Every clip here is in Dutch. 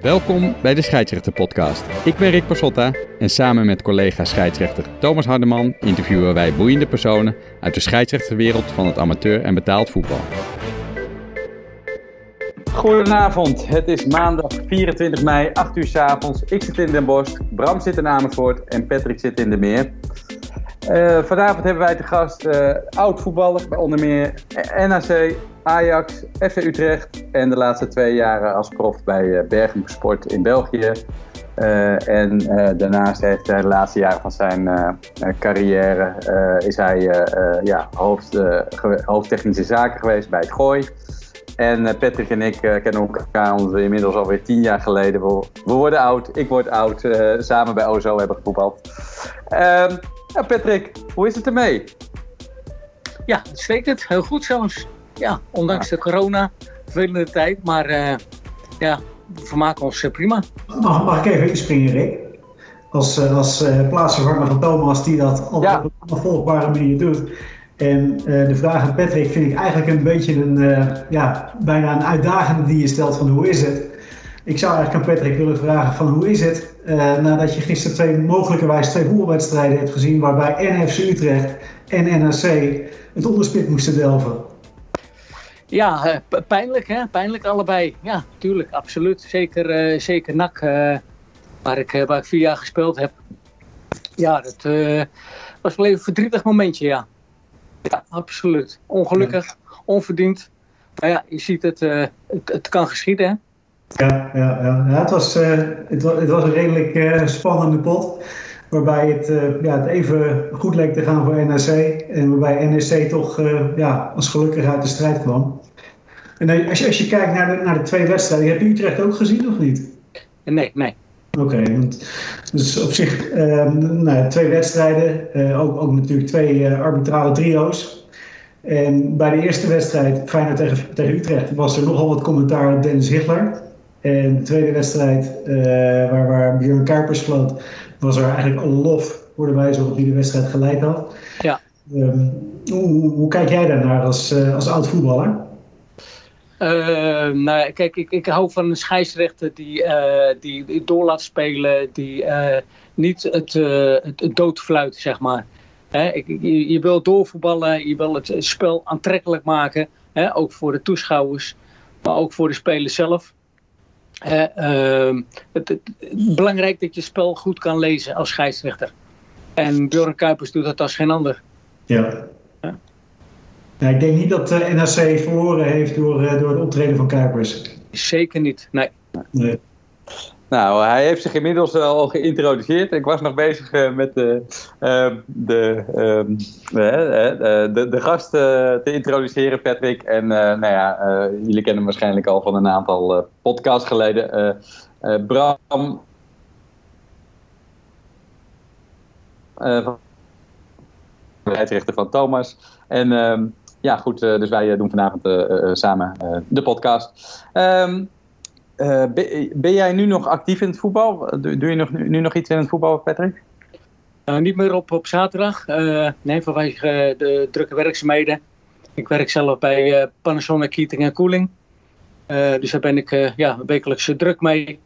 Welkom bij de Scheidsrechter Podcast. Ik ben Rick Pasotta en samen met collega scheidsrechter Thomas Hardeman interviewen wij boeiende personen uit de scheidsrechterwereld van het amateur en betaald voetbal. Goedenavond, het is maandag 24 mei, 8 uur s avonds. Ik zit in Den Bosch, Bram zit in Amersfoort en Patrick zit in de Meer. Uh, vanavond hebben wij te gast uh, oud-voetballer bij onder meer NAC, Ajax, FC Utrecht en de laatste twee jaren als prof bij uh, Bergen Sport in België. en daarnaast heeft hij de laatste jaren van zijn carrière is hij ja, hoofd, hoofdtechnische zaken geweest bij het Gooi. En Patrick en ik kennen elkaar inmiddels alweer tien jaar geleden. We, worden oud, ik word oud, samen bij Ozo hebben gevoetbald. Ehm, ja, Patrick, hoe is het ermee? Ja, het Heel goed zelfs. Ja, ondanks de corona, vervelende tijd. Maar uh, ja, we vermaken ons uh, prima. Mag, mag ik even inspringen, Rick? Als, uh, als plaatsvervanger van Thomas, die dat op ja. een volgbare manier doet. En de vraag aan Patrick vind ik eigenlijk een beetje een, ja, bijna een uitdagende die je stelt van hoe is het? Ik zou eigenlijk aan Patrick willen vragen van hoe is het uh, nadat je gisteren twee, mogelijkerwijs twee voetbalwedstrijden hebt gezien waarbij NFC Utrecht en NAC het onderspit moesten delven? Ja, uh, pijnlijk hè, pijnlijk allebei. Ja, tuurlijk, absoluut. Zeker, uh, zeker NAC, waar, ik, waar ik vier jaar gespeeld heb. Ja, dat was wel even een verdrietig momentje, ja. Ja, absoluut. Ongelukkig, onverdiend. Maar ja, je ziet het, het, het kan geschieden hè. Ja, ja, ja. ja het, was, het, was, het was een redelijk spannende pot. Waarbij het, uh, ja, het even goed leek te gaan voor NAC. En waarbij NEC toch ja, als gelukkig uit de strijd kwam. En als je, als je kijkt naar de, naar de twee wedstrijden, heb je Utrecht ook gezien of niet? Nee, nee. Oké, okay, dus op zich ehm, nou, twee wedstrijden, ook, ook natuurlijk twee arbitrale trio's. En bij de eerste wedstrijd, Feyenoord tegen, tegen Utrecht, was er nogal wat commentaar op Dennis Hitler. En de tweede wedstrijd, uh, waar, waar Björn Kuipers floot, was er eigenlijk een lof voor de wijze waarop hij de wedstrijd geleid had. Ja. Um, hoe, hoe, kijk jij daarnaar als, uh, als oud voetballer? Uh, nou, kijk, ik, ik hou van een scheidsrechter die, die, die door laat spelen, die niet het, het, het doodfluit, zeg maar. Hè, ik, je, je wil doorvoetballen, je wil het spel aantrekkelijk maken, hè, ook voor de toeschouwers, maar ook voor de spelers zelf. Uh, het, het, belangrijk dat je spel goed kan lezen als scheidsrechter. En Bjorn Kuipers doet dat als geen ander. Ja. ja. Nou, ik denk niet dat de NAC verloren heeft door, uh, door het optreden van Kuipers. Zeker niet, nee. nee. Nou, hij heeft zich inmiddels al geïntroduceerd. Ik was nog bezig uh, met de, uh, de, uh, de, de, gast te introduceren, Patrick. En nou ja, jullie kennen hem waarschijnlijk al van een aantal podcasts geleden. Bram. de van Thomas. En ehm, ja, goed, dus wij doen vanavond samen de podcast. Uh, ben, jij nu nog actief in het voetbal? Doe, je nog, nu nog iets in het voetbal, Patrick? Uh, niet meer op, op zaterdag. Uh, nee, vanwege de drukke werkzaamheden. Ik werk zelf bij Panasonic Heating en Cooling. dus daar ben ik ja, wekelijks druk mee.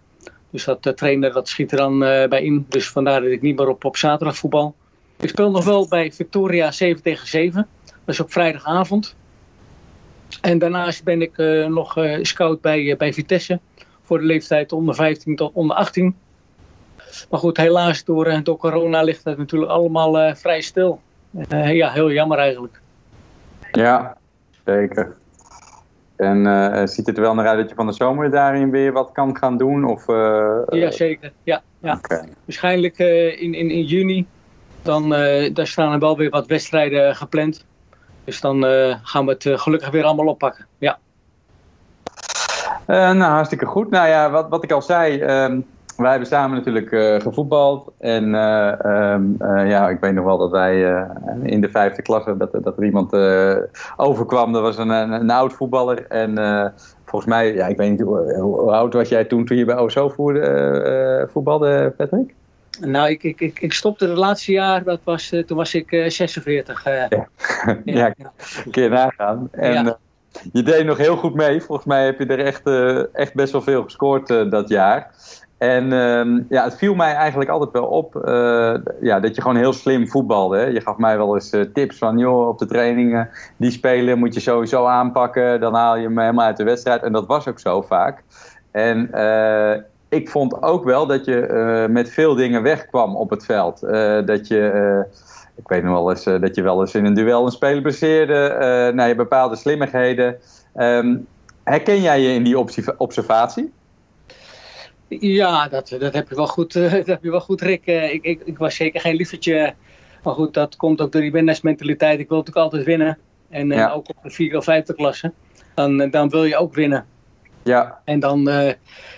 Dus dat trainer dat schiet er dan bij in. Dus vandaar dat ik niet meer op, op zaterdag voetbal. Ik speel nog wel bij Victoria 7 tegen 7. Dat is op vrijdagavond. En daarnaast ben ik nog scout bij, bij Vitesse voor de leeftijd onder 15 tot onder 18. Maar goed, helaas door, eh, door corona ligt het natuurlijk allemaal uh, vrij stil. Uh, ja, heel jammer eigenlijk. Ja, zeker. En uh, ziet het er wel naar uit dat je van de zomer daarin weer wat kan gaan doen? Of, ja, zeker. Ja, ja. Okay. Waarschijnlijk in, in, in juni. Dan daar staan er wel weer wat wedstrijden gepland. Dus dan gaan we het gelukkig weer allemaal oppakken. Ja. Uh, nou, hartstikke goed. Nou ja, wat, wat ik al zei, um, wij hebben samen natuurlijk uh, gevoetbald. En uh, um, ja, ik weet nog wel dat wij in de vijfde klasse, dat, dat er iemand overkwam. Dat was een, een, een oud voetballer. En volgens mij, ja, ik weet niet, hoe, hoe, oud was jij toen, toen je bij OSO voerde, voetbalde, Patrick? Nou, ik, ik, ik, ik stopte het laatste jaar, dat was, toen was ik 46. Ja. ja, ja, een keer nagaan. En, ja. Je deed nog heel goed mee. Volgens mij heb je er echt, echt best wel veel gescoord dat jaar. En ehm, ja, het viel mij eigenlijk altijd wel op uh, ja, dat je gewoon heel slim voetbalde. Hè? Je gaf mij wel eens tips van, joh, op de trainingen, die spelen moet je sowieso aanpakken. Dan haal je hem helemaal uit de wedstrijd. En dat was ook zo vaak. En ik vond ook wel dat je met veel dingen wegkwam op het veld. dat je... ik weet nog wel eens dat je wel eens in een duel een speler blesseerde. Uh, naar je bepaalde slimmigheden. Um, herken jij je in die observatie? Ja, dat, dat, heb je wel goed, uh, dat heb je wel goed, Rick. Uh, ik, ik, ik, was zeker geen lievertje. Maar goed, dat komt ook door die winnaarsmentaliteit. Ik wil natuurlijk altijd winnen. En uh, ja. ook op de vierde of vijfde klasse. Dan, dan wil je ook winnen. Ja. En dan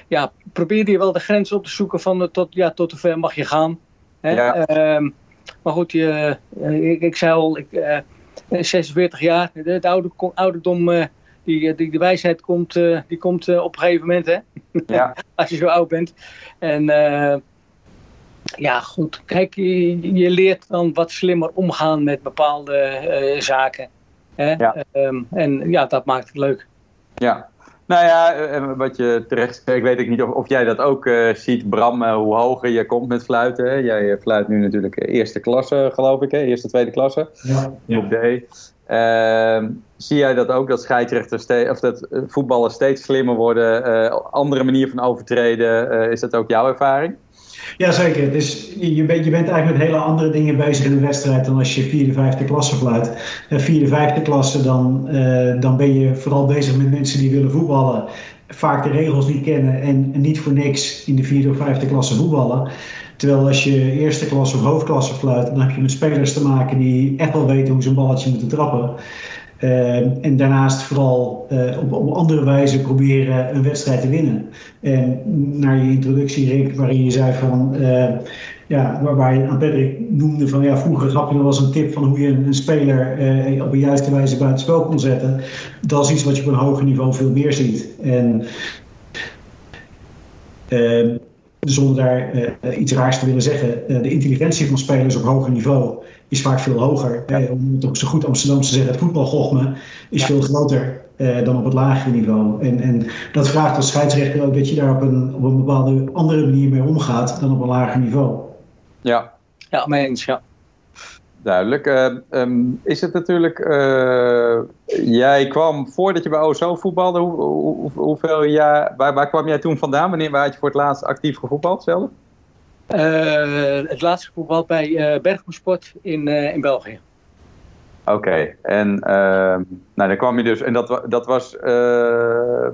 ja, probeer je wel de grens op te zoeken van tot, ja, tot hoe ver mag je gaan. Hè? Ja. Ehm, maar goed, je, ik, ik zei al, ik, 46 jaar, het oude, ouderdom die, eh, die, de wijsheid komt, die komt op een gegeven moment, hè? Ja. Als je zo oud bent. En ja, goed. Kijk, je, je, leert dan wat slimmer omgaan met bepaalde zaken. Hè? Ja. Um, en ja, dat maakt het leuk. Ja. Nou ja, wat je terecht zegt, ik weet ik niet of, of jij dat ook ziet, Bram, hoe hoger je komt met fluiten. Hè? Jij fluit nu natuurlijk eerste klasse, geloof ik, hè? eerste, tweede klasse. Ja. ja. D. Uh, zie jij dat ook, dat scheidsrechters of dat eh, voetballers steeds slimmer worden, andere manier van overtreden? Is dat ook jouw ervaring? Jazeker. Dus je, bent, je bent eigenlijk met hele andere dingen bezig in een wedstrijd dan als je vierde, vijfde klasse fluit. vierde, vijfde klasse, dan, dan ben je vooral bezig met mensen die willen voetballen. Vaak de regels niet kennen en, en niet voor niks in de vierde of vijfde klasse voetballen. Terwijl als je eerste klasse of hoofdklasse fluit, dan heb je met spelers te maken die echt wel weten hoe ze een balletje moeten trappen. Uh, en daarnaast vooral uh, op, op andere wijze proberen een wedstrijd te winnen. En naar je introductie, Rick, waarin je zei van. Uh, ja, waar, je aan Patrick noemde van ja, vroeger gaf je eens een tip van hoe je een, speler op een juiste wijze buitenspel kon zetten. Dat is iets wat je op een hoger niveau veel meer ziet. En ehm, zonder daar iets raars te willen zeggen, de intelligentie van spelers op hoger niveau is vaak veel hoger. Ja. Eh, om het ook zo goed Amsterdam te zeggen, het voetbalgochme is ja. veel groter uh, dan op het lagere niveau. En, en dat vraagt als scheidsrechter ook dat je daar op een, op een bepaalde andere manier mee omgaat dan op een lager niveau. Ja, ja mee eens, ja duidelijk. Uh, um, is het natuurlijk, uh, jij kwam voordat je bij OSO voetbalde, hoe, hoe, hoeveel jaar, waar, waar, kwam jij toen vandaan? Wanneer waar had je voor het laatst actief gevoetbald zelf? Uh, het laatste voetbal bij uh, in, in België. Oké, okay. en ehm, nou, dan kwam je dus, en dat, dat was,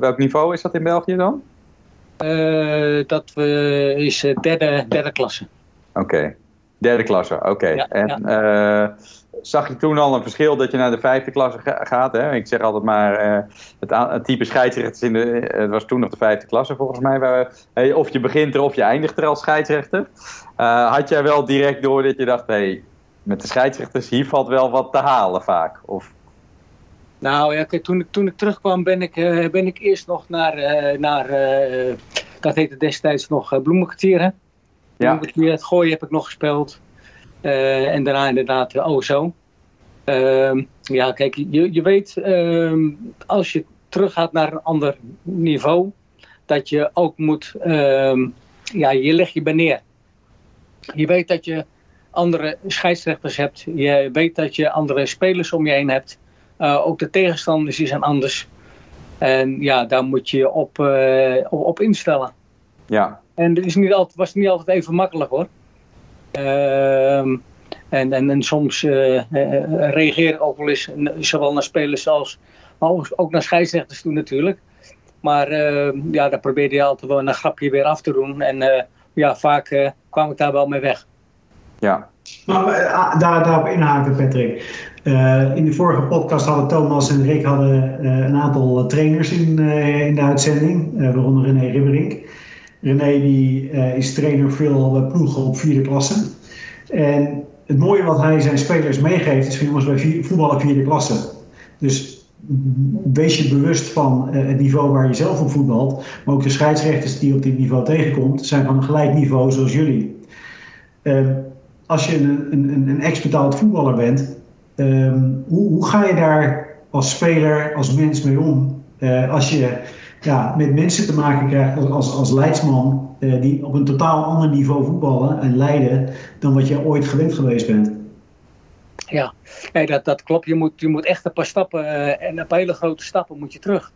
welk niveau is dat in België dan? dat is derde, derde klasse. Oké. Okay. Derde klasse, oké. en ja. Zag je toen al een verschil dat je naar de vijfde klasse gaat? Hè? Ik zeg altijd maar, uh, het, het, type scheidsrechters in de, het was toen nog de vijfde klasse volgens mij. Waar, hey, of je begint er of je eindigt er als scheidsrechter. Uh, had jij wel direct door dat je dacht, hey, met de scheidsrechters hier valt wel wat te halen vaak? Of... Nou ja, kijk, toen, ik, toen ik terugkwam ben ik, ben ik eerst nog naar, naar dat heette destijds nog bloemenkwartieren. Ja. Het gooien heb ik nog gespeeld. Uh, en daarna inderdaad oh zo. Uh, ja, kijk, je, je weet, uh, als je teruggaat naar een ander niveau, dat je ook moet, ehm, ja, je leg je bij neer. Je weet dat je andere scheidsrechters hebt. Je weet dat je andere spelers om je heen hebt. Uh, ook de tegenstanders die zijn anders. En ja, daar moet je op, uh, op, op instellen. Ja, en het is niet altijd, was niet altijd even makkelijk hoor. Uh, en, en, en soms uh, uh, reageer ik ook wel eens, zowel naar spelers als maar ook naar scheidsrechters toe natuurlijk. Maar ehm, ja, daar probeerde je altijd wel een grapje weer af te doen. En eh, ja, vaak kwam ik daar wel mee weg. Ja. Maar daar, daarop inhaken, Patrick. in de vorige podcast hadden Thomas en Rick hadden, een aantal trainers in, in de uitzending, waaronder René Ribberink. René die, uh, is trainer veel bij ploegen op vierde klasse. En het mooie wat hij zijn spelers meegeeft is van jongens, voetballen vierde klasse. Dus wees je bewust van uh, het niveau waar je zelf op voetbalt. Maar ook de scheidsrechters die op dit niveau tegenkomt, zijn van een gelijk niveau zoals jullie. Uh, als je een, een, een ex-betaald voetballer bent, um, hoe, hoe, ga je daar als speler, als mens mee om? als je ja, met mensen te maken krijgt als, als, leidsman die op een totaal ander niveau voetballen en leiden dan wat je ooit gewend geweest bent. Ja, nee, dat, dat klopt. Je moet, je moet echt een paar stappen en een hele grote stappen moet je terug.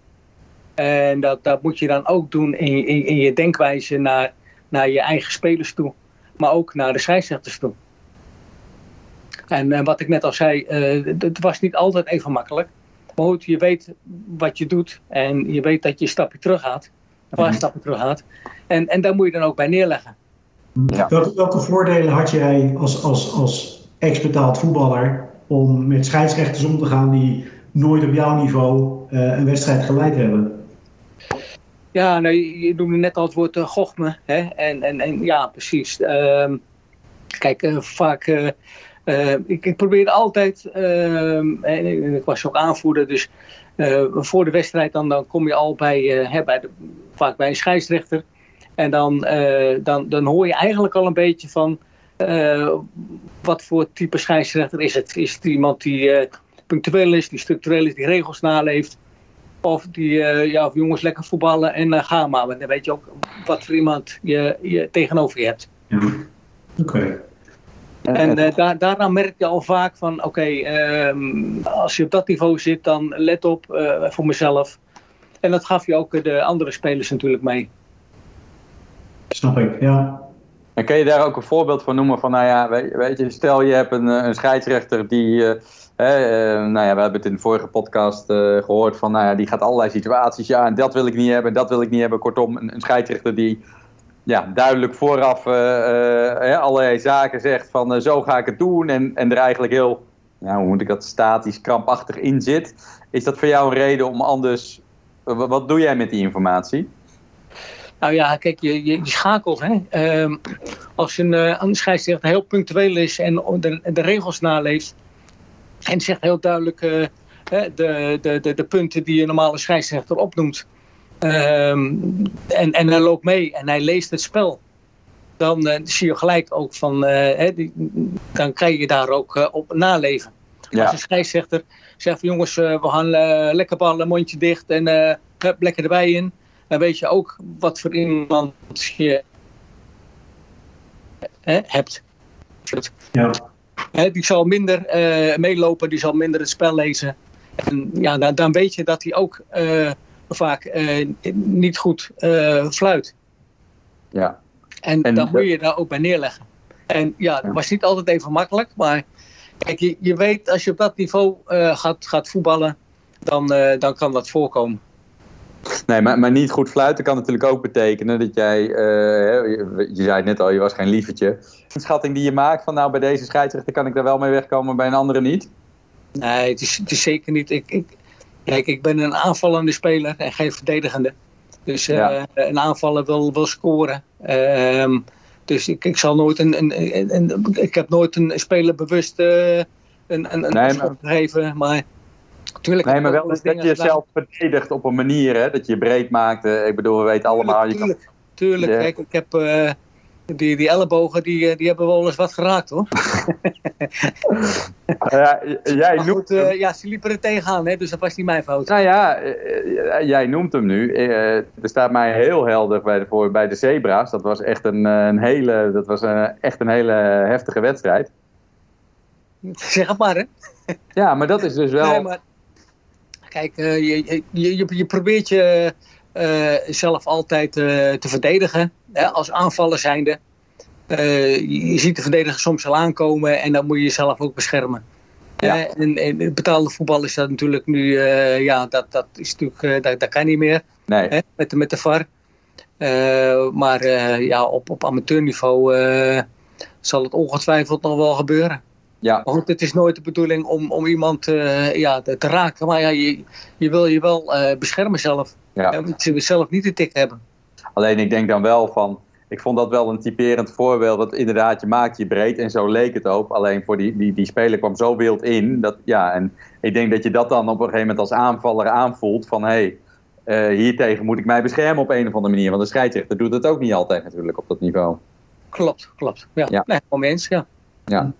En dat, dat moet je dan ook doen in, in, je denkwijze naar, naar je eigen spelers toe. Maar ook naar de scheidsrechters toe. En, en wat ik net al zei, het was niet altijd even makkelijk. Maar goed, je weet wat je doet en je weet dat je een stapje terug gaat. Een paar mm stappen terug gaat. En, en daar moet je dan ook bij neerleggen. Ja. Welke, welke voordelen had jij als, als, als ex-betaald voetballer om met scheidsrechters om te gaan die nooit op jouw niveau uh, een wedstrijd geleid hebben? Ja, nou, je noemde net al het woord uh, gochme. Hè? En, en, en ja, precies. Uh, kijk, uh, vaak. Uh, ik, ik probeerde altijd. En ik was ook aanvoerder, dus voor de wedstrijd dan, dan kom je al bij, hè, bij de, vaak bij een scheidsrechter. En dan, dan, dan hoor je eigenlijk al een beetje van. wat voor type scheidsrechter is het? Is het iemand die punctueel is, die structureel is, die regels naleeft? Of die, ja, of jongens lekker voetballen en gaan maar. Dan weet je ook wat voor iemand je, je tegenover je hebt. Ja. Oké. En uh, daar, daarna merk je al vaak van, oké, okay, um, als je op dat niveau zit, dan let op voor mezelf. En dat gaf je ook de andere spelers natuurlijk mee. Snap ik, ja. En kun je daar ook een voorbeeld van noemen van, nou ja, weet, je, stel je hebt een, een scheidsrechter die uh, nou ja, we hebben het in de vorige podcast uh, gehoord van, nou ja, die gaat allerlei situaties. Ja, en dat wil ik niet hebben, en dat wil ik niet hebben. Kortom, een, een scheidsrechter die ja, duidelijk vooraf uh, allerlei zaken zegt van zo ga ik het doen. En, en er eigenlijk heel, hoe moet ik dat, statisch, krampachtig in zit. Is dat voor jou een reden om anders, wat doe jij met die informatie? Nou ja, kijk, je, je, schakelt. Hè? Ehm, als een, een scheidsrechter heel punctueel is en de, de regels naleeft en zegt heel duidelijk uh, de, de, de, punten die een normale scheidsrechter opnoemt. Um, en, en hij loopt mee en hij leest het spel. Dan uh, zie je gelijk ook van, uh, die, dan krijg je daar ook op naleven. Ja. Als een scheidsrechter zegt van jongens, we gaan lekker ballen, mondje dicht en hup, lekker erbij in. Dan weet je ook wat voor iemand je hebt. Ja die zal minder uh, meelopen, die zal minder het spel lezen. En ja, dan, dan weet je dat hij ook uh, vaak uh, niet goed fluit. Ja. En, en dan moet je daar ook bij neerleggen. En ja, het was niet altijd even makkelijk, maar kijk, je, je weet als je op dat niveau gaat, gaat voetballen, dan, dan kan dat voorkomen. Nee, maar, maar niet goed fluiten kan natuurlijk ook betekenen dat jij, uh, je, je, zei het net al, je was geen lievertje. Een schatting die je maakt van nou bij deze scheidsrechter kan ik daar wel mee wegkomen, bij een andere niet? Nee, het is, het is zeker niet. Ik, ik, kijk, ik ben een aanvallende speler en geen verdedigende. Dus uh, ja. een aanvaller wil, wil scoren. Uh, dus ik, ik zal nooit een, een, een, een, ik heb nooit een speler bewust uh, een, een, een nee, maar... gegeven, maar nee, maar wel dat je jezelf verdedigt op een manier, hè, dat je breed maakt. ik bedoel, we weten allemaal... Tuurlijk, je kan... tuurlijk. Kijk, ik heb... Uh, die, die ellebogen, die, eh, die hebben wel eens wat geraakt, hoor. ja, jij noemt goed, uh, ja, ze liepen er tegenaan, hè, dus dat was niet mijn fout. Nou ja, jij noemt hem nu. er staat mij heel helder bij de, voor, bij de Zebra's. Dat was echt een, een hele, dat was een, echt een hele heftige wedstrijd. Zeg het maar, hè. ja, maar dat is dus wel... Nee, maar Kijk, je, je, je, je, probeert je zelf altijd uh, te verdedigen hè, als aanvaller zijnde. je ziet de verdediger soms al aankomen en dan moet je jezelf ook beschermen. Ja. en, en betaalde voetbal is dat natuurlijk nu, ja, dat, dat is natuurlijk, dat, dat kan niet meer nee. hè, met, de, met de VAR. maar ja, op, op amateurniveau zal het ongetwijfeld nog wel gebeuren. Ja. Maar het is nooit de bedoeling om, om iemand uh, ja, te, raken. Maar ja, je, je wil je wel uh, beschermen zelf. Ja. Je moet zelf niet de tik hebben. Alleen ik denk dan wel van... Ik vond dat wel een typerend voorbeeld. Dat inderdaad, je maakt je breed en zo leek het ook. Alleen voor die, die, die speler kwam zo wild in. Dat, ja, en ik denk dat je dat dan op een gegeven moment als aanvaller aanvoelt. Van hé, hey, uh, hiertegen moet ik mij beschermen op een of andere manier. Want de scheidsrechter doet het ook niet altijd natuurlijk op dat niveau. Klopt, klopt. Ja, ja. Nee, om eens, ja. Ja.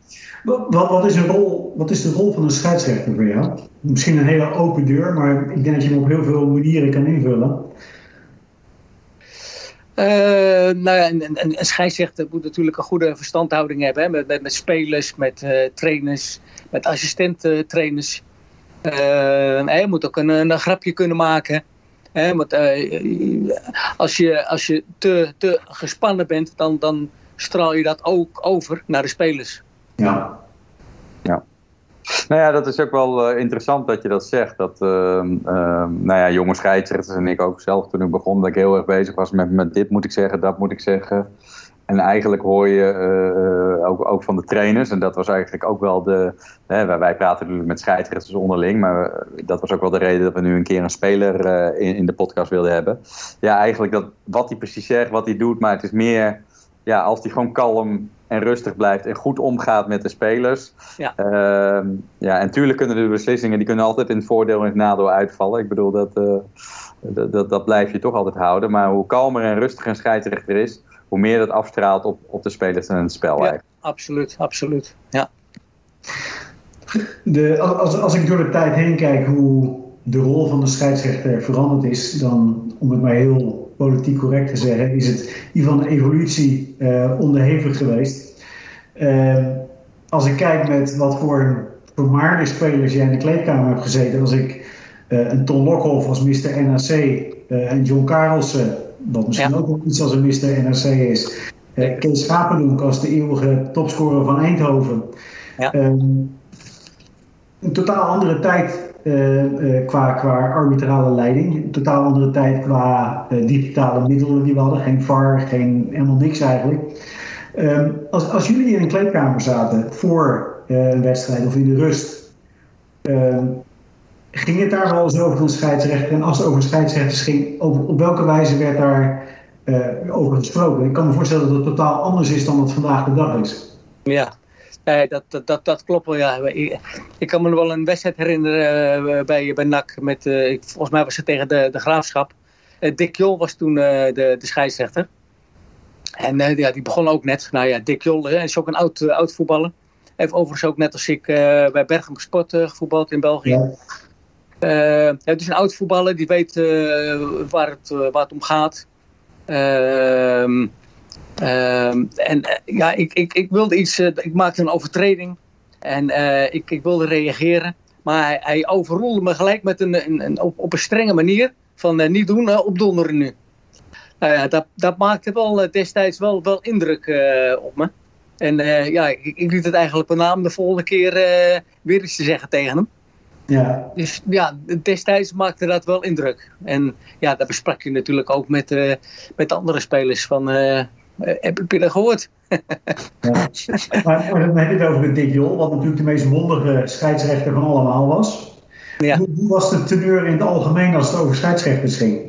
Wat, wat, is een rol, wat is de rol van een scheidsrechter voor jou? Misschien een hele open deur, maar ik denk dat je hem op heel veel manieren kan invullen. Uh, nou ja, een, een, een, scheidsrechter moet natuurlijk een goede verstandhouding hebben hè? Met, met, met, spelers, met uh, trainers, met assistent-trainers. Uh, hij moet ook een, een grapje kunnen maken. Hè? Want, als je, als je te, te gespannen bent, dan, dan straal je dat ook over naar de spelers. Ja. Ja. Nou ja, dat is ook wel uh, interessant dat je dat zegt. Dat, uh, uh, nou ja, jonge scheidsrechters en ik ook zelf toen ik begon, dat ik heel erg bezig was met, met dit moet ik zeggen, dat moet ik zeggen. En eigenlijk hoor je uh, ook, ook van de trainers, en dat was eigenlijk ook wel de. Hè, wij praten natuurlijk met scheidsrechters onderling, maar dat was ook wel de reden dat we nu een keer een speler in, in de podcast wilden hebben. Ja, eigenlijk dat wat hij precies zegt, wat hij doet, maar het is meer. Ja, als hij gewoon kalm en rustig blijft en goed omgaat met de spelers. Ja. Uh, ja, en tuurlijk kunnen de beslissingen die kunnen altijd in het voordeel en het nadeel uitvallen. Ik bedoel, dat, uh, dat, dat, dat, blijf je toch altijd houden. Maar hoe kalmer en rustiger een scheidsrechter is, hoe meer dat afstraalt op, op de spelers en het spel. Ja, eigenlijk. absoluut, absoluut. Ja. De, als, als ik door de tijd heen kijk hoe de rol van de scheidsrechter veranderd is, dan om het maar heel politiek correct te zeggen, is het in ieder geval een evolutie uh, onderhevig geweest. Uh, als ik kijk met wat voor vermaarde spelers jij in de kleedkamer hebt gezeten, als ik uh, een Ton Lokhoff als Mr. NAC en John Karelsen, wat misschien ja. ook wel iets als een Mr. NAC is, Kees Schapendoek als de eeuwige topscorer van Eindhoven. Ja. een totaal andere tijd qua, qua arbitrale leiding. Totaal andere tijd qua uh, digitale middelen die we hadden. Geen VAR, geen, helemaal niks eigenlijk. Um, als, als jullie in een kleedkamer zaten voor een wedstrijd of in de rust, um, ging het daar wel eens over een scheidsrechter? En als het over scheidsrechters ging, op, op welke wijze werd daar over gesproken? Ik kan me voorstellen dat het totaal anders is dan het vandaag de dag is. Ja, Nee, dat, dat, dat, dat klopt wel, ja. Ik, kan me wel een wedstrijd herinneren uh, bij, bij NAC. Met, uh, volgens mij was het tegen de, de Graafschap. Uh, Dick Jol was toen de, de scheidsrechter. En ja, die begon ook net. Nou ja, Dick Jol is ook een oud, oud voetballer. Heeft overigens ook net als ik bij Bergen Sport gevoetbald in België. Ja. Uh, is een oud voetballer, die weet uh, waar, het, waar het om gaat. Uh, en ja, ik, ik, ik wilde iets, ik maakte een overtreding en ik, ik wilde reageren. Maar hij, hij overrolde me gelijk met een, een, een op, op, een strenge manier van niet doen, opdonderen nu. Nou ja, dat, dat maakte wel destijds wel, wel indruk op me. En ja, ik, ik liet het eigenlijk met name de volgende keer weer iets te zeggen tegen hem. Ja. Dus ja, destijds maakte dat wel indruk. En ja, dat besprak je natuurlijk ook met, uh, met andere spelers van... Uh, heb je dat gehoord? ja. Maar, dan heb je het over de Dick Jol, wat natuurlijk de meest mondige scheidsrechter van allemaal was. Ja. Hoe, hoe, was de teneur in het algemeen als het over scheidsrechters ging?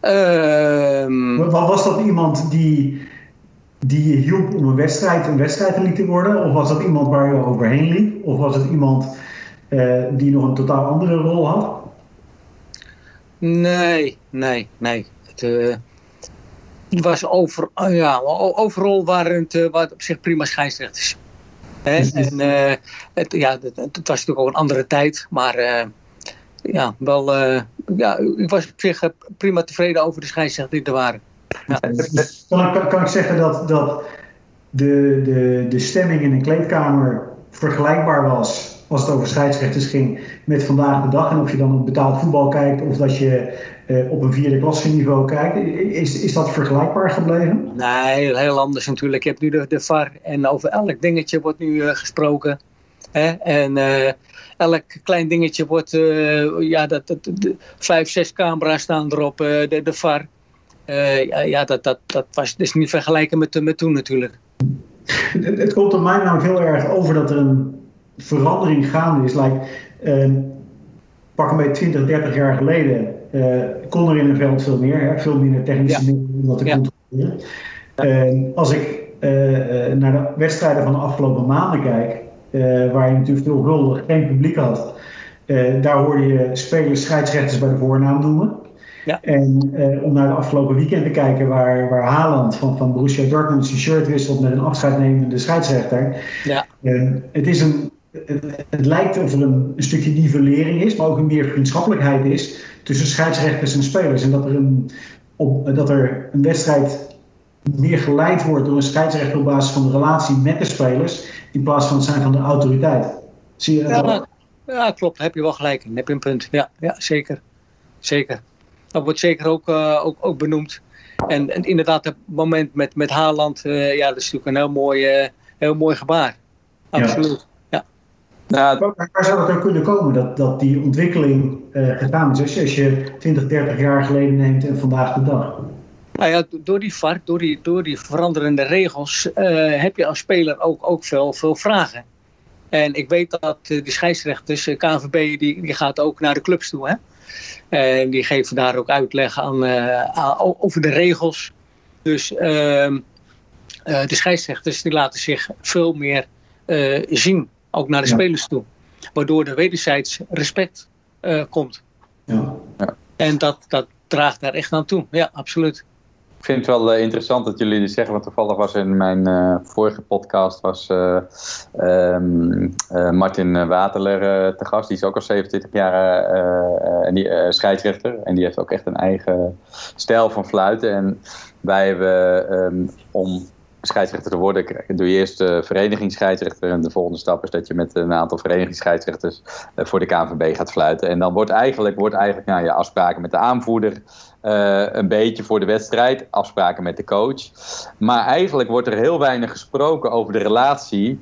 Um... Wat, was dat iemand die, die je hielp om een wedstrijd een wedstrijd te worden? Of was dat iemand waar je overheen liep? Of was het iemand uh, die nog een totaal andere rol had? Nee, nee, nee. Het uh, was over, uh, ja, overal waren het, uh, waren het op zich prima scheidsrechters. Hè? En het, ja, het, het, was natuurlijk ook een andere tijd, maar ja, wel, ja, ik was op zich prima tevreden over de scheidsrechters die er waren. Ja. Kan, kan, kan, ik zeggen dat, dat de, de, de stemming in de kleedkamer vergelijkbaar was als het over scheidsrechters ging met vandaag de dag. En of je dan op betaald voetbal kijkt of dat je uh, op een vierde klasse niveau kijkt. Is, is dat vergelijkbaar gebleven? Nee, heel anders natuurlijk. Je hebt nu de, de VAR en over elk dingetje wordt nu uh, gesproken. Hè? En uh, elk klein dingetje wordt, ja, dat, dat, de, vijf, zes camera's staan erop, de, de VAR. ja, ja, dat, dat, dat was dus niet vergelijken met, met toen natuurlijk. Het, het komt op mij nou heel erg over dat er een verandering gaande is. Like, uh, pak een beetje 20, 30 jaar geleden uh, kon er in een veld veel meer, hè, veel minder technische ja. middelen om dat te ja. controleren. Uh, als ik uh, naar de wedstrijden van de afgelopen maanden kijk, waar je natuurlijk veelvuldig geen publiek had, daar hoorde je spelers scheidsrechters bij de voornaam noemen. Ja. En om naar de afgelopen weekend te kijken, waar, waar Haaland van, van Borussia Dortmund zijn shirt wisselt met een afscheidnemende scheidsrechter. Ja. het is een het, lijkt of er een, een, stukje nivellering is, maar ook een meer vriendschappelijkheid is tussen scheidsrechters en spelers. En dat er een, op, dat er een wedstrijd meer geleid wordt door een scheidsrechter op basis van de relatie met de spelers, in plaats van het zijn van de autoriteit. Zie je dat? Ja, ja klopt. Heb je wel gelijk in. Heb je een punt. Ja, ja zeker. Zeker. Dat wordt zeker ook, uh, ook, ook benoemd. En, en, inderdaad, het moment met, met Haaland, uh, ja, dat is natuurlijk een heel mooi, uh, heel mooi gebaar. Absoluut. Nou, waar, zou het ook kunnen komen dat, dat die ontwikkeling uh, gedaan is als je 20, 30 jaar geleden neemt en vandaag de dag? Nou ja, door die VAR, door die, door die veranderende regels, uh, heb je als speler ook, ook veel, veel vragen. En ik weet dat uh, de scheidsrechters, KNVB, die, die gaat ook naar de clubs toe. Hè? En die geven daar ook uitleg aan, aan over de regels. Dus ehm, de scheidsrechters die laten zich veel meer zien ook naar de spelers toe. Waardoor er wederzijds respect uh, komt. Ja. En dat, dat draagt daar echt aan toe. Ja, absoluut. Ik vind het wel uh, interessant dat jullie dit zeggen, want toevallig was in mijn uh, vorige podcast was um, Martin Waterler te gast. Die is ook al 27 jaar en die, scheidsrechter en die heeft ook echt een eigen stijl van fluiten. En wij hebben um, om scheidsrechter te worden, doe je eerst de verenigingsscheidsrechter. En de volgende stap is dat je met een aantal verenigingsscheidsrechters eh, voor de KNVB gaat fluiten. En dan wordt eigenlijk, wordt eigenlijk nou, je afspraken met de aanvoerder. Uh, een beetje voor de wedstrijd, afspraken met de coach. Maar eigenlijk wordt er heel weinig gesproken over de relatie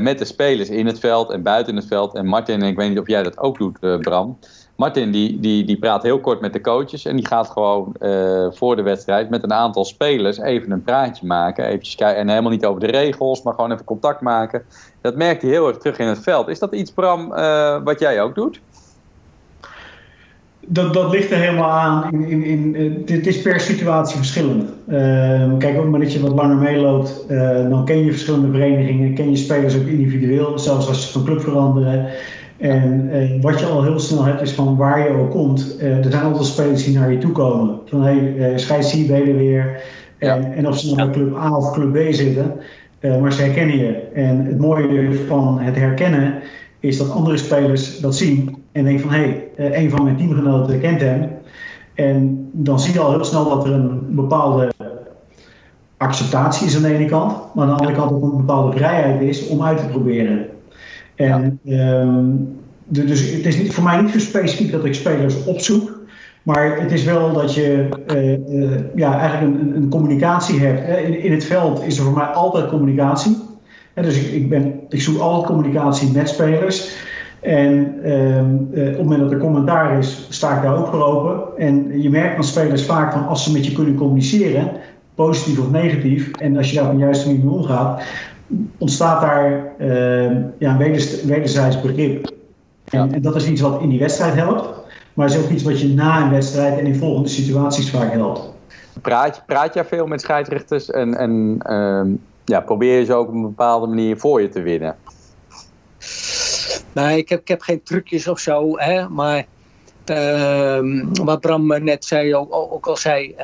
met de spelers in het veld en buiten het veld. En Martin, ik weet niet of jij dat ook doet, Bram. Martin die, die, die praat heel kort met de coaches en die gaat gewoon uh, voor de wedstrijd met een aantal spelers even een praatje maken. Eventjes kijken, en helemaal niet over de regels, maar gewoon even contact maken. Dat merkt hij heel erg terug in het veld. Is dat iets, Bram, uh, wat jij ook doet? Dat, dat ligt er helemaal aan. In, in, in, uh, het is per situatie verschillend. kijk, op het moment dat je wat langer meeloopt, dan ken je verschillende verenigingen, ken je spelers ook individueel, zelfs als ze van club veranderen. En eh, wat je al heel snel hebt is van waar je ook komt. Uh, er zijn altijd spelers die naar je toe komen. Van hé, hey, uh, scheids hier ben je weer. En, en of ze nou bij club A of club B zitten. maar ze herkennen je. En het mooie van het herkennen is dat andere spelers dat zien. En denken van hé, hey, een van mijn teamgenoten kent hem. En dan zie je al heel snel dat er een bepaalde acceptatie is aan de ene kant. Maar aan de andere kant ook een bepaalde vrijheid is om uit te proberen. En, ehm, dus het is niet, voor mij niet zo specifiek dat ik spelers opzoek. Maar het is wel dat je uh, uh, ja, eigenlijk een, een, communicatie hebt. In, in, het veld is er voor mij altijd communicatie. dus ik, ik, ben, ik zoek altijd communicatie met spelers. En uh, op het moment dat er commentaar is, sta ik daar ook open. En je merkt van spelers vaak van als ze met je kunnen communiceren, positief of negatief, en als je daar op een juiste manier omgaat, ontstaat daar uh, ja, een wederzijds begrip. En, en, dat is iets wat in die wedstrijd helpt, maar is ook iets wat je na een wedstrijd en in volgende situaties vaak helpt. Praat, praat jij veel met scheidsrechters en, en uh, ja, probeer je ze ook op een bepaalde manier voor je te winnen? Nee, ik heb, ik heb geen trucjes of zo, hè, maar uh, wat Bram net zei, ook, ook al zei,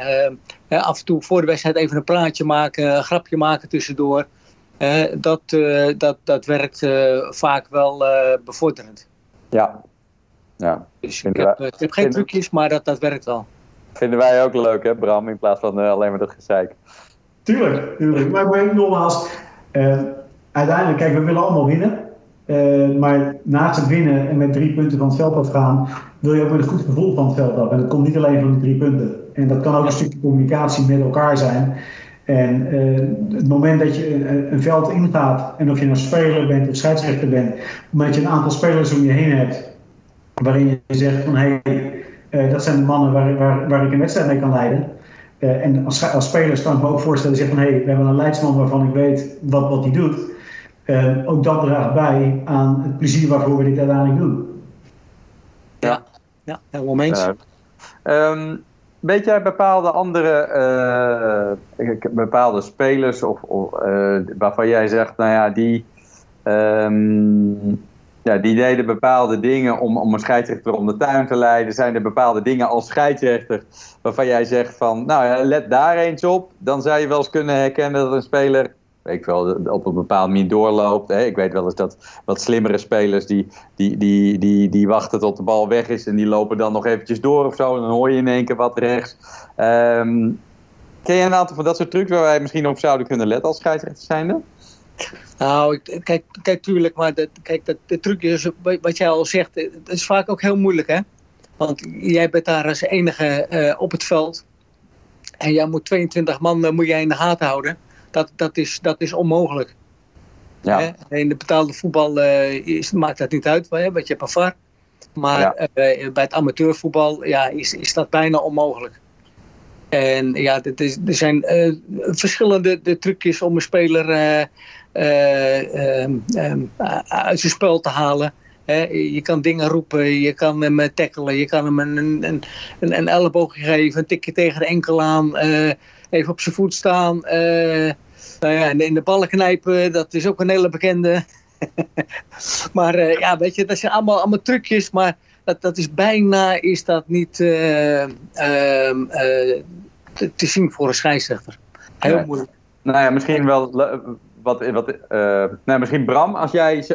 uh, af en toe voor de wedstrijd even een praatje maken, een grapje maken tussendoor dat, uh, dat, dat werkt uh, vaak wel uh, bevorderend. Ja. ja. Dus ik heb, wij, ik heb, geen trucjes, maar dat, dat werkt wel. Vinden wij ook leuk, hè, Bram, in plaats van alleen maar dat gezeik. Tuurlijk, tuurlijk. Maar, maar nogmaals, uiteindelijk, kijk, we willen allemaal winnen. maar naast het winnen en met drie punten van het veld afgaan, wil je ook met een goed gevoel van het veld af. En dat komt niet alleen van die drie punten. En dat kan ook een stukje communicatie met elkaar zijn. En uh, het moment dat je een, een, veld ingaat, en of je nou speler bent of scheidsrechter bent, omdat je een aantal spelers om je heen hebt, waarin je zegt van hé, hey, uh, dat zijn de mannen waar, waar, waar ik een wedstrijd mee kan leiden. Uh, en als, als speler kan ik me ook voorstellen, zeg van hé, hey, we hebben een leidsman waarvan ik weet wat, wat hij doet. ook dat draagt bij aan het plezier waarvoor we dit uiteindelijk doen. Ja, ja helemaal eens. Um, Weet jij bepaalde andere uh, bepaalde spelers of, of uh, waarvan jij zegt, nou ja, die, um, ja, die deden bepaalde dingen om, om een scheidsrechter om de tuin te leiden. Zijn er bepaalde dingen als scheidsrechter waarvan jij zegt van, nou ja, let daar eens op. Dan zou je wel eens kunnen herkennen dat een speler, weet ik wel, op een bepaald manier doorloopt. Hè. Ik weet wel eens dat wat slimmere spelers die, die, die, die, die wachten tot de bal weg is en die lopen dan nog eventjes door of zo. En dan hoor je in één keer wat rechts. Um, ken je een aantal van dat soort trucs waar wij misschien op zouden kunnen letten als scheidsrechter zijnde? Nou, kijk, kijk tuurlijk, maar de, kijk, de, de trucjes, wat jij al zegt, het is vaak ook heel moeilijk, hè? Want jij bent daar als enige uh, op het veld. En jij moet 22 man uh, moet jij in de gaten houden. Dat, dat, is, dat is onmogelijk. Ja. In de betaalde voetbal uh, is, maakt dat niet uit, hè? want je hebt een VAR. Maar ja. bij het amateurvoetbal ja, is, is dat bijna onmogelijk. En ja, is, er zijn verschillende de trucjes om een speler uh, um, uit zijn spel te halen. je kan dingen roepen, je kan hem tackelen, je kan hem een, een, een, een elleboog geven, een tikje tegen de enkel aan, even op zijn voet staan. Nou ja, in de ballen knijpen, dat is ook een hele bekende. maar ja, weet je, dat zijn allemaal, allemaal trucjes, maar dat, dat is bijna is dat niet uh, uh, te, te, zien voor een scheidsrechter. Heel moeilijk. Nou ja, misschien wel wat, wat, nou, misschien Bram, als jij.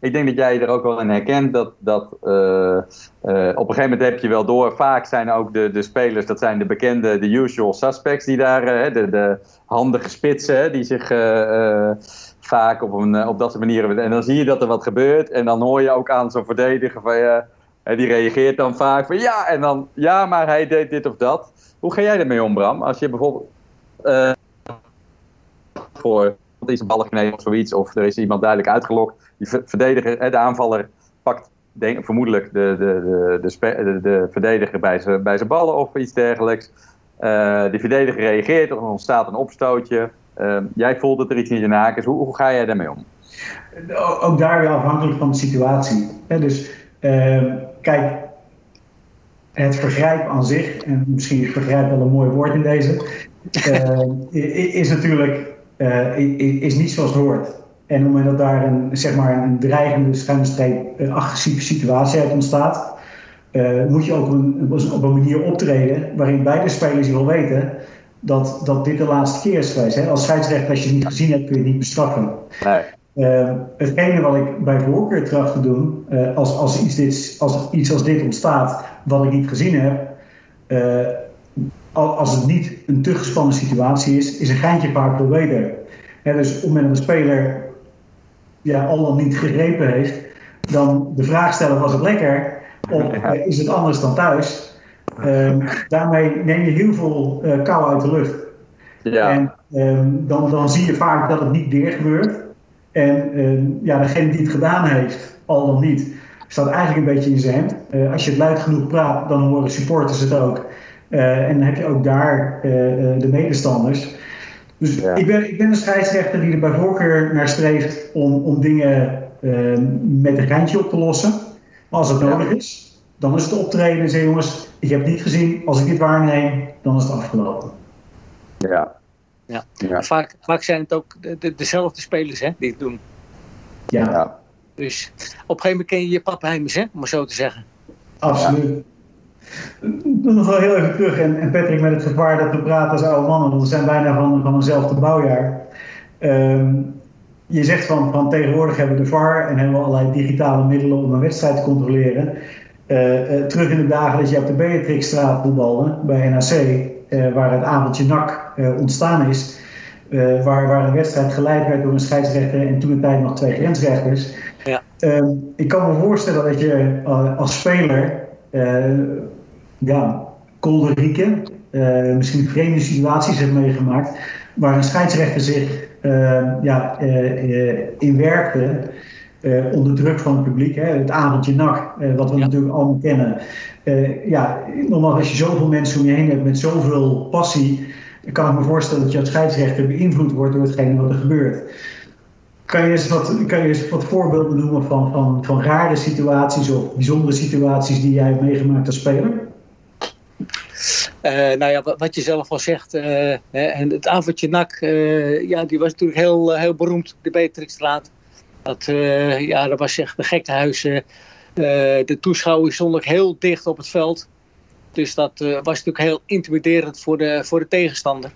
Ik denk dat jij er ook wel in herkent dat, dat uh, uh, op een gegeven moment heb je wel door. Vaak zijn ook de, de spelers, dat zijn de bekende, de usual suspects die daar, de, de handige spitsen, die zich vaak op, een, op dat soort manieren. En dan zie je dat er wat gebeurt en dan hoor je ook aan zo'n verdediger van die reageert dan vaak van ja, en dan ja, maar hij deed dit of dat. Hoe ga jij ermee om, Bram? Als je bijvoorbeeld voor is een bal geknepen of zoiets. Of er is iemand duidelijk uitgelokt. Die verdediger, de aanvaller pakt denk, vermoedelijk de, de, de, de, de, verdediger bij zijn bij ballen of iets dergelijks. Uh, de verdediger reageert, er ontstaat een opstootje. Uh, jij voelt dat er iets in de haak is. Hoe, hoe ga jij daarmee om? Ook daar weer afhankelijk van de situatie. dus uh, kijk, het vergrijp aan zich, en misschien is vergrijp wel een mooi woord in deze, is natuurlijk uh, is niet zoals het hoort. En op het moment dat daar een, zeg maar een dreigende, schuine uh, agressieve situatie uit ontstaat, uh, moet je ook op een, op een manier optreden waarin beide spelers wel weten dat, dat dit de laatste keer is geweest. Hè? Als scheidsrechter, als je het niet gezien hebt, kun je het niet bestraffen. Nee. Uh, hetgene wat ik bij voorkeur tracht te doen, uh, als, als, iets dit, als iets als dit ontstaat, wat ik niet gezien heb, uh, als het niet een te gespannen situatie is, is een geintje vaak wel beter. dus op het moment dat een speler ja, al dan niet gegrepen heeft, dan de vraag stellen: was het lekker? Of eh, is het anders dan thuis? Um, daarmee neem je heel veel uh, kou uit de lucht. Ja. En um, dan, dan zie je vaak dat het niet weer gebeurt. En um, ja, degene die het gedaan heeft, al dan niet, staat eigenlijk een beetje in zijn hand. Uh, als je het luid genoeg praat, dan horen supporters het ook. Uh, en dan heb je ook daar uh, de medestanders. Dus ik, ben, ik ben een scheidsrechter die er bij voorkeur naar streeft om, om dingen uh, met een geintje op te lossen. Maar als het nodig is, dan is het optreden en zeggen jongens, ik heb het niet gezien. Als ik dit waarneem, dan is het afgelopen. Ja. Ja. ja. Vaak, vaak zijn het ook de, de, dezelfde spelers hè, die het doen. Ja. ja. Dus op een gegeven moment ken je je pappenheimers, hè, om maar zo te zeggen. Absoluut. Nog wel heel even terug. En, en, Patrick met het gevaar dat we praten als oude mannen, want we zijn bijna van, van eenzelfde bouwjaar. Um, je zegt van, van tegenwoordig hebben we de VAR en hebben we allerlei digitale middelen om een wedstrijd te controleren. Uh, uh, terug in de dagen dat je op de Beatrixstraat voetbalde bij NAC, uh, waar het avondje NAC ontstaan is. waar, waar een wedstrijd geleid werd door een scheidsrechter en toen een tijd nog twee grensrechters. Ja. Ehm, ik kan me voorstellen dat je als speler ja, kolderieke, uh, misschien vreemde situaties heeft meegemaakt, waar een scheidsrechter zich uh, ja, uh, in werkte onder druk van het publiek. Hè, het avondje nak, wat we natuurlijk allemaal kennen. ja, normaal als je zoveel mensen om je heen hebt met zoveel passie, kan ik me voorstellen dat je als scheidsrechter beïnvloed wordt door hetgene wat er gebeurt. Kan je eens wat, kan je eens wat voorbeelden noemen van, van, van rare situaties of bijzondere situaties die jij hebt meegemaakt als speler? Uh, nou ja, wat je zelf al zegt, uh, en het avondje NAC, uh, ja, die was natuurlijk heel, heel beroemd, de Beatrixstraat. Dat, ja, dat was echt de gekkenhuis. de toeschouwers stonden heel dicht op het veld. Dus dat was natuurlijk heel intimiderend voor de, voor de tegenstander.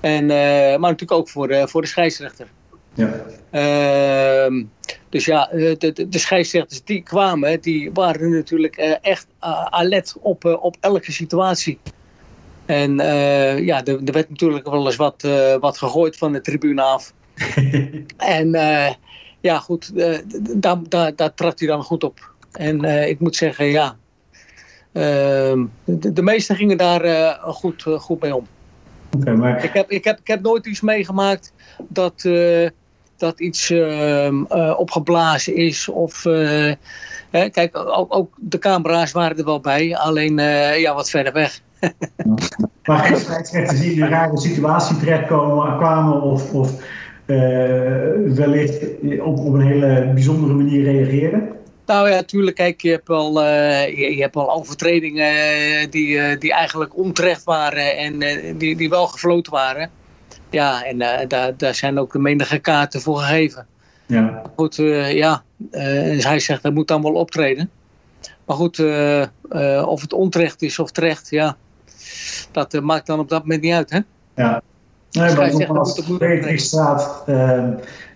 En, maar natuurlijk ook voor de, voor de scheidsrechter. Ja. Ehm, dus ja, de, de, de, scheidsrechters die kwamen, die waren natuurlijk echt alert op, op elke situatie. En uh, ja, er, er, werd natuurlijk wel eens wat, uh, wat gegooid van de tribune af. en uh, ja, goed, daar, daar, daar trad hij dan goed op. En ik moet zeggen, ja, ehm, de, de meesten gingen daar goed, goed mee om. Okay, maar... ik, heb, ik, heb, ik heb nooit iets meegemaakt dat, dat iets ehm, opgeblazen is of... Hè, kijk, ook, ook, de camera's waren er wel bij, alleen ja, wat verder weg. Maar geen scheidsrechters die in een rare situatie terechtkomen kwamen of, of uh, wellicht op, op een hele bijzondere manier reageren? Nou ja, natuurlijk. Kijk, je hebt wel, uh, je, je, hebt wel overtredingen uh, die, uh, die eigenlijk onterecht waren en die, die wel gefloten waren. Ja, en daar, daar zijn ook de menige kaarten voor gegeven. Ja. Goed, ja, hij zegt dat moet dan wel optreden. Maar goed, of het onterecht is of terecht, ja, dat uh, maakt dan op dat moment niet uit, hè? Ja. Nee, maar nogmaals, Straat uh,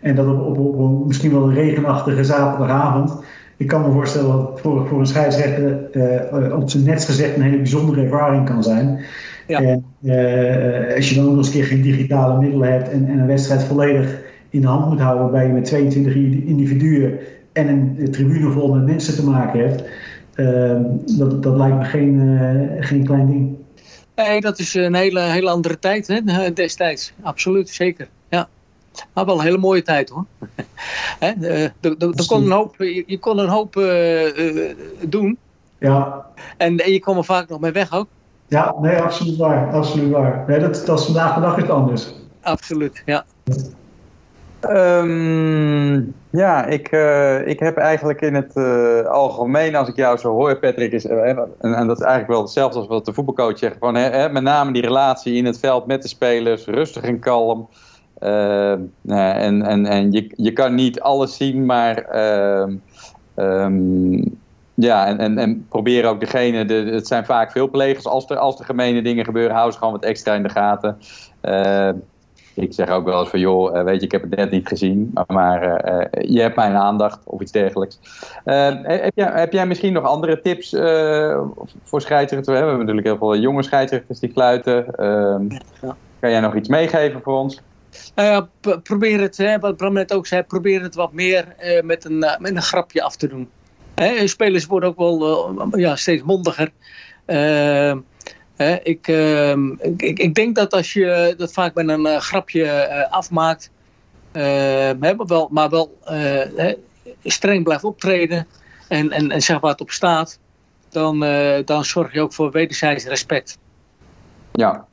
en dat op, op, op, misschien wel een regenachtige zaterdagavond. Ik kan me voorstellen dat voor, voor een scheidsrechter uh, op zijn net gezegd een hele bijzondere ervaring kan zijn. Ja. En uh, als je dan ook nog eens een keer geen digitale middelen hebt en, en, een wedstrijd volledig in de hand moet houden waarbij je met 22 individuen en een tribune vol met mensen te maken hebt, dat, dat lijkt me geen, geen klein ding. Nee, dat is een hele, hele andere tijd hè, destijds. Absoluut, zeker. Ja. Maar wel een hele mooie tijd hoor. Hè, de, kon een hoop, je, kon een hoop uh, doen. Ja. En, en, je kwam er vaak nog mee weg ook. Ja, nee, absoluut waar. Absoluut waar. Nee, dat, dat is vandaag de dag iets anders. Absoluut, ja. Um, ja, ik, uh, ik heb eigenlijk in het uh, algemeen, als ik jou zo hoor, Patrick, is, uh, en, en, dat is eigenlijk wel hetzelfde als wat de voetbalcoach zegt, van, met name die relatie in het veld met de spelers, rustig en kalm. en en, en je, je kan niet alles zien, maar um, ja, en, en, en probeer ook degene, de, het zijn vaak veel plegers, als er, als er gemene dingen gebeuren, hou ze gewoon wat extra in de gaten ik zeg ook wel eens van, joh, eh, weet je, ik heb het net niet gezien, maar uh, je hebt mijn aandacht of iets dergelijks. heb, jij, heb jij misschien nog andere tips voor scheidsrechters? We hebben natuurlijk heel veel jonge scheidsrechters die fluiten. Ehm, ja. Kan jij nog iets meegeven voor ons? Nou ja, probeer het, hè, wat Bram net ook zei, probeer het wat meer met, een, met een grapje af te doen. Hè, spelers worden ook wel ja, steeds mondiger. Ehm, ik, ik, ik, denk dat als je dat vaak met een uh, grapje uh, afmaakt, maar wel, maar wel streng blijft optreden en, en, en zeg waar het op staat, dan, dan zorg je ook voor wederzijds respect. Ja,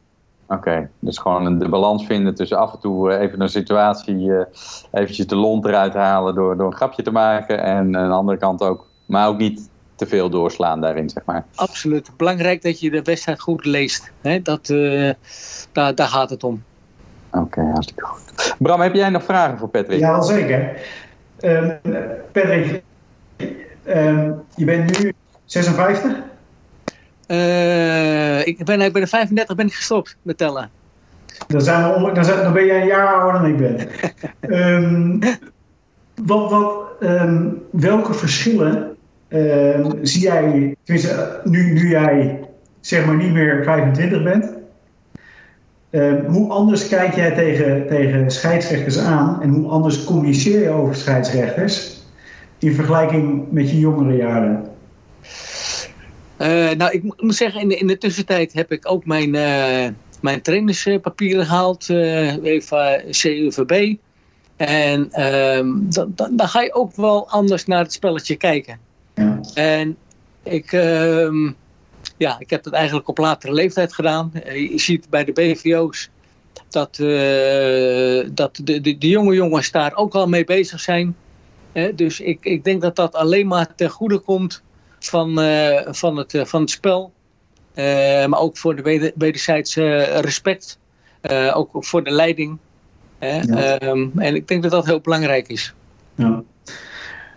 Oké, dus gewoon de balans vinden tussen af en toe even een situatie, eventjes de lont eruit halen door, door een grapje te maken. En aan de andere kant ook, maar ook niet te veel doorslaan daarin, zeg maar. Absoluut. Belangrijk dat je de wedstrijd goed leest. Hè? Dat, uh, daar, daar gaat het om. Oké, hartstikke goed. Bram, heb jij nog vragen voor Patrick? Ja, zeker. Um, Patrick, um, je bent nu 56? Uh, eh, ik, ben, ik ben de 35 ben ik gestopt met tellen. Dan, zijn we, dan, zijn, dan ben jij een jaar ouder dan ik ben. um, wat, wat, welke verschillen Ehm, zie jij, nu, nu jij zeg maar niet meer 25 bent, ehm, hoe anders kijk jij tegen, tegen scheidsrechters aan en hoe anders communiceer je over scheidsrechters in vergelijking met je jongere jaren? Uh, nou, ik moet zeggen, in de, in de tussentijd heb ik ook mijn, uh, mijn trainerspapieren gehaald, even CUVB. En ehm, dan, ga je ook wel anders naar het spelletje kijken. En ik, uh, ja, ik heb dat eigenlijk op latere leeftijd gedaan. Eh, je ziet bij de BVO's dat, uh, dat de, de, de, jonge jongens daar ook al mee bezig zijn. dus ik, ik denk dat dat alleen maar ten goede komt van, uh, van, het, van het spel. maar ook voor de wederzijds respect. ook voor de leiding. Ja. Um, en ik denk dat dat heel belangrijk is. Ja.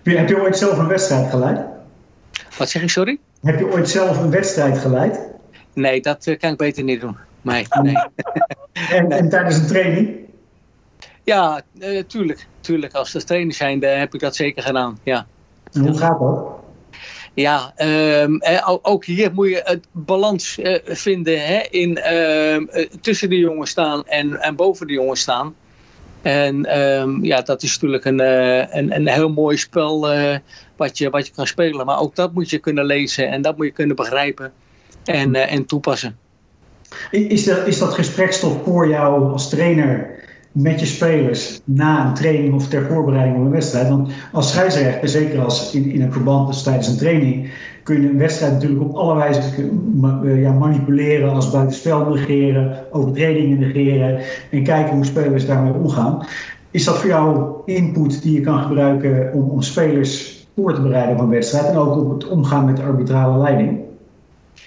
Heb je ooit zelf een wedstrijd geleid? Wat zeg ik, sorry? Heb je ooit zelf een wedstrijd geleid? Nee, dat eh, kan ik beter niet doen. Nee, nee. en, en, tijdens een training? Ja, uh, tuurlijk, tuurlijk. Als de trainer zijn, heb ik dat zeker gedaan. Ja. En hoe gaat dat? Ja, um, ook hier moet je het balans uh, vinden hè, in, uh, tussen de jongens staan en, en boven de jongens staan. En um, ja, dat is natuurlijk een, een, een heel mooi spel wat, je, wat je kan spelen. Maar ook dat moet je kunnen lezen en dat moet je kunnen begrijpen en, en toepassen. Is dat, is dat gesprekstof voor jou als trainer met je spelers na een training of ter voorbereiding op een wedstrijd. Want als scheidsrechter, zeker als in, in een verband, dus tijdens een training, kun je een wedstrijd natuurlijk op alle wijze eh, ja, manipuleren, als buitenspel negeren, overtredingen negeren en kijken hoe spelers daarmee omgaan. Is dat voor jou input die je kan gebruiken om, om spelers voor te bereiden op een wedstrijd en ook op het omgaan met de arbitrale leiding?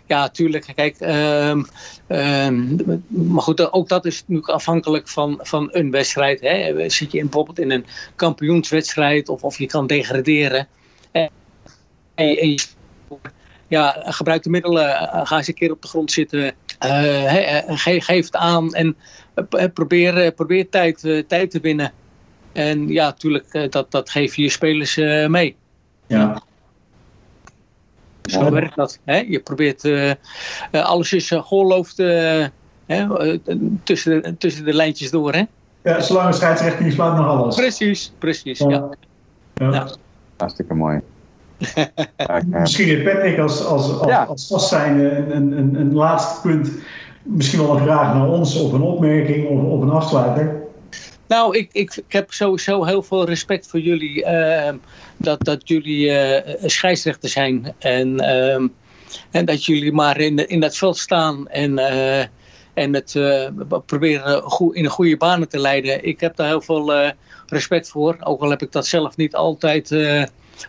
Ja, tuurlijk. Kijk, um, um, maar goed, ook dat is natuurlijk afhankelijk van, van een wedstrijd. Hè. Zit je in, bijvoorbeeld in een kampioenswedstrijd of, of je kan degraderen. En, ja, gebruik de middelen, eh, ga eens een keer op de grond zitten, uh, geef het aan en probeer, probeer tijd, tijd te winnen. En ja, natuurlijk, dat, dat geef je je spelers mee. Ja. Zo werkt dat. Hè? Je probeert uh, alles is uh, geoorloofd uh, tussen, de, tussen de lijntjes door. Hè? Ja, zolang de scheidsrechter niet slaat nog alles. Precies, precies. Ja. ja. ja. Hartstikke mooi. misschien Patrick als, als, als, ja. als vast zijn een, een, een, laatste punt. Misschien wel een vraag naar ons of een opmerking of, of een afsluiter. Nou, ik, ik, ik heb sowieso heel veel respect voor jullie. Uh, dat, dat jullie uh, scheidsrechter zijn. En, uh, en dat jullie maar in, in dat veld staan. En, uh, en het proberen goed, in een goede banen te leiden. Ik heb daar heel veel respect voor. Ook al heb ik dat zelf niet altijd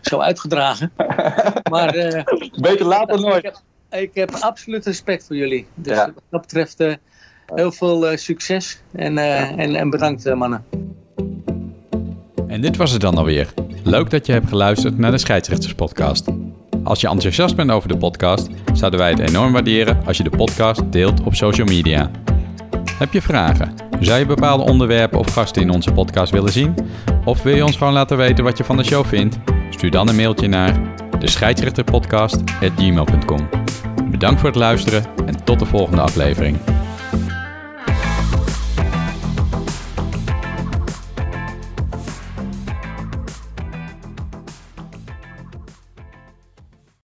zo uitgedragen. maar, Beter later nooit. Ik heb, ik heb absoluut respect voor jullie. Dus ja. wat dat betreft heel veel uh, succes en, uh, en, en, bedankt uh, mannen. En dit was het dan alweer. Leuk dat je hebt geluisterd naar de Scheidsrechterspodcast. Als je enthousiast bent over de podcast, zouden wij het enorm waarderen als je de podcast deelt op social media. Heb je vragen? Zou je bepaalde onderwerpen of gasten in onze podcast willen zien? Of wil je ons gewoon laten weten wat je van de show vindt? Stuur dan een mailtje naar de scheidsrechterpodcast.gmail.com. Bedankt voor het luisteren en tot de volgende aflevering.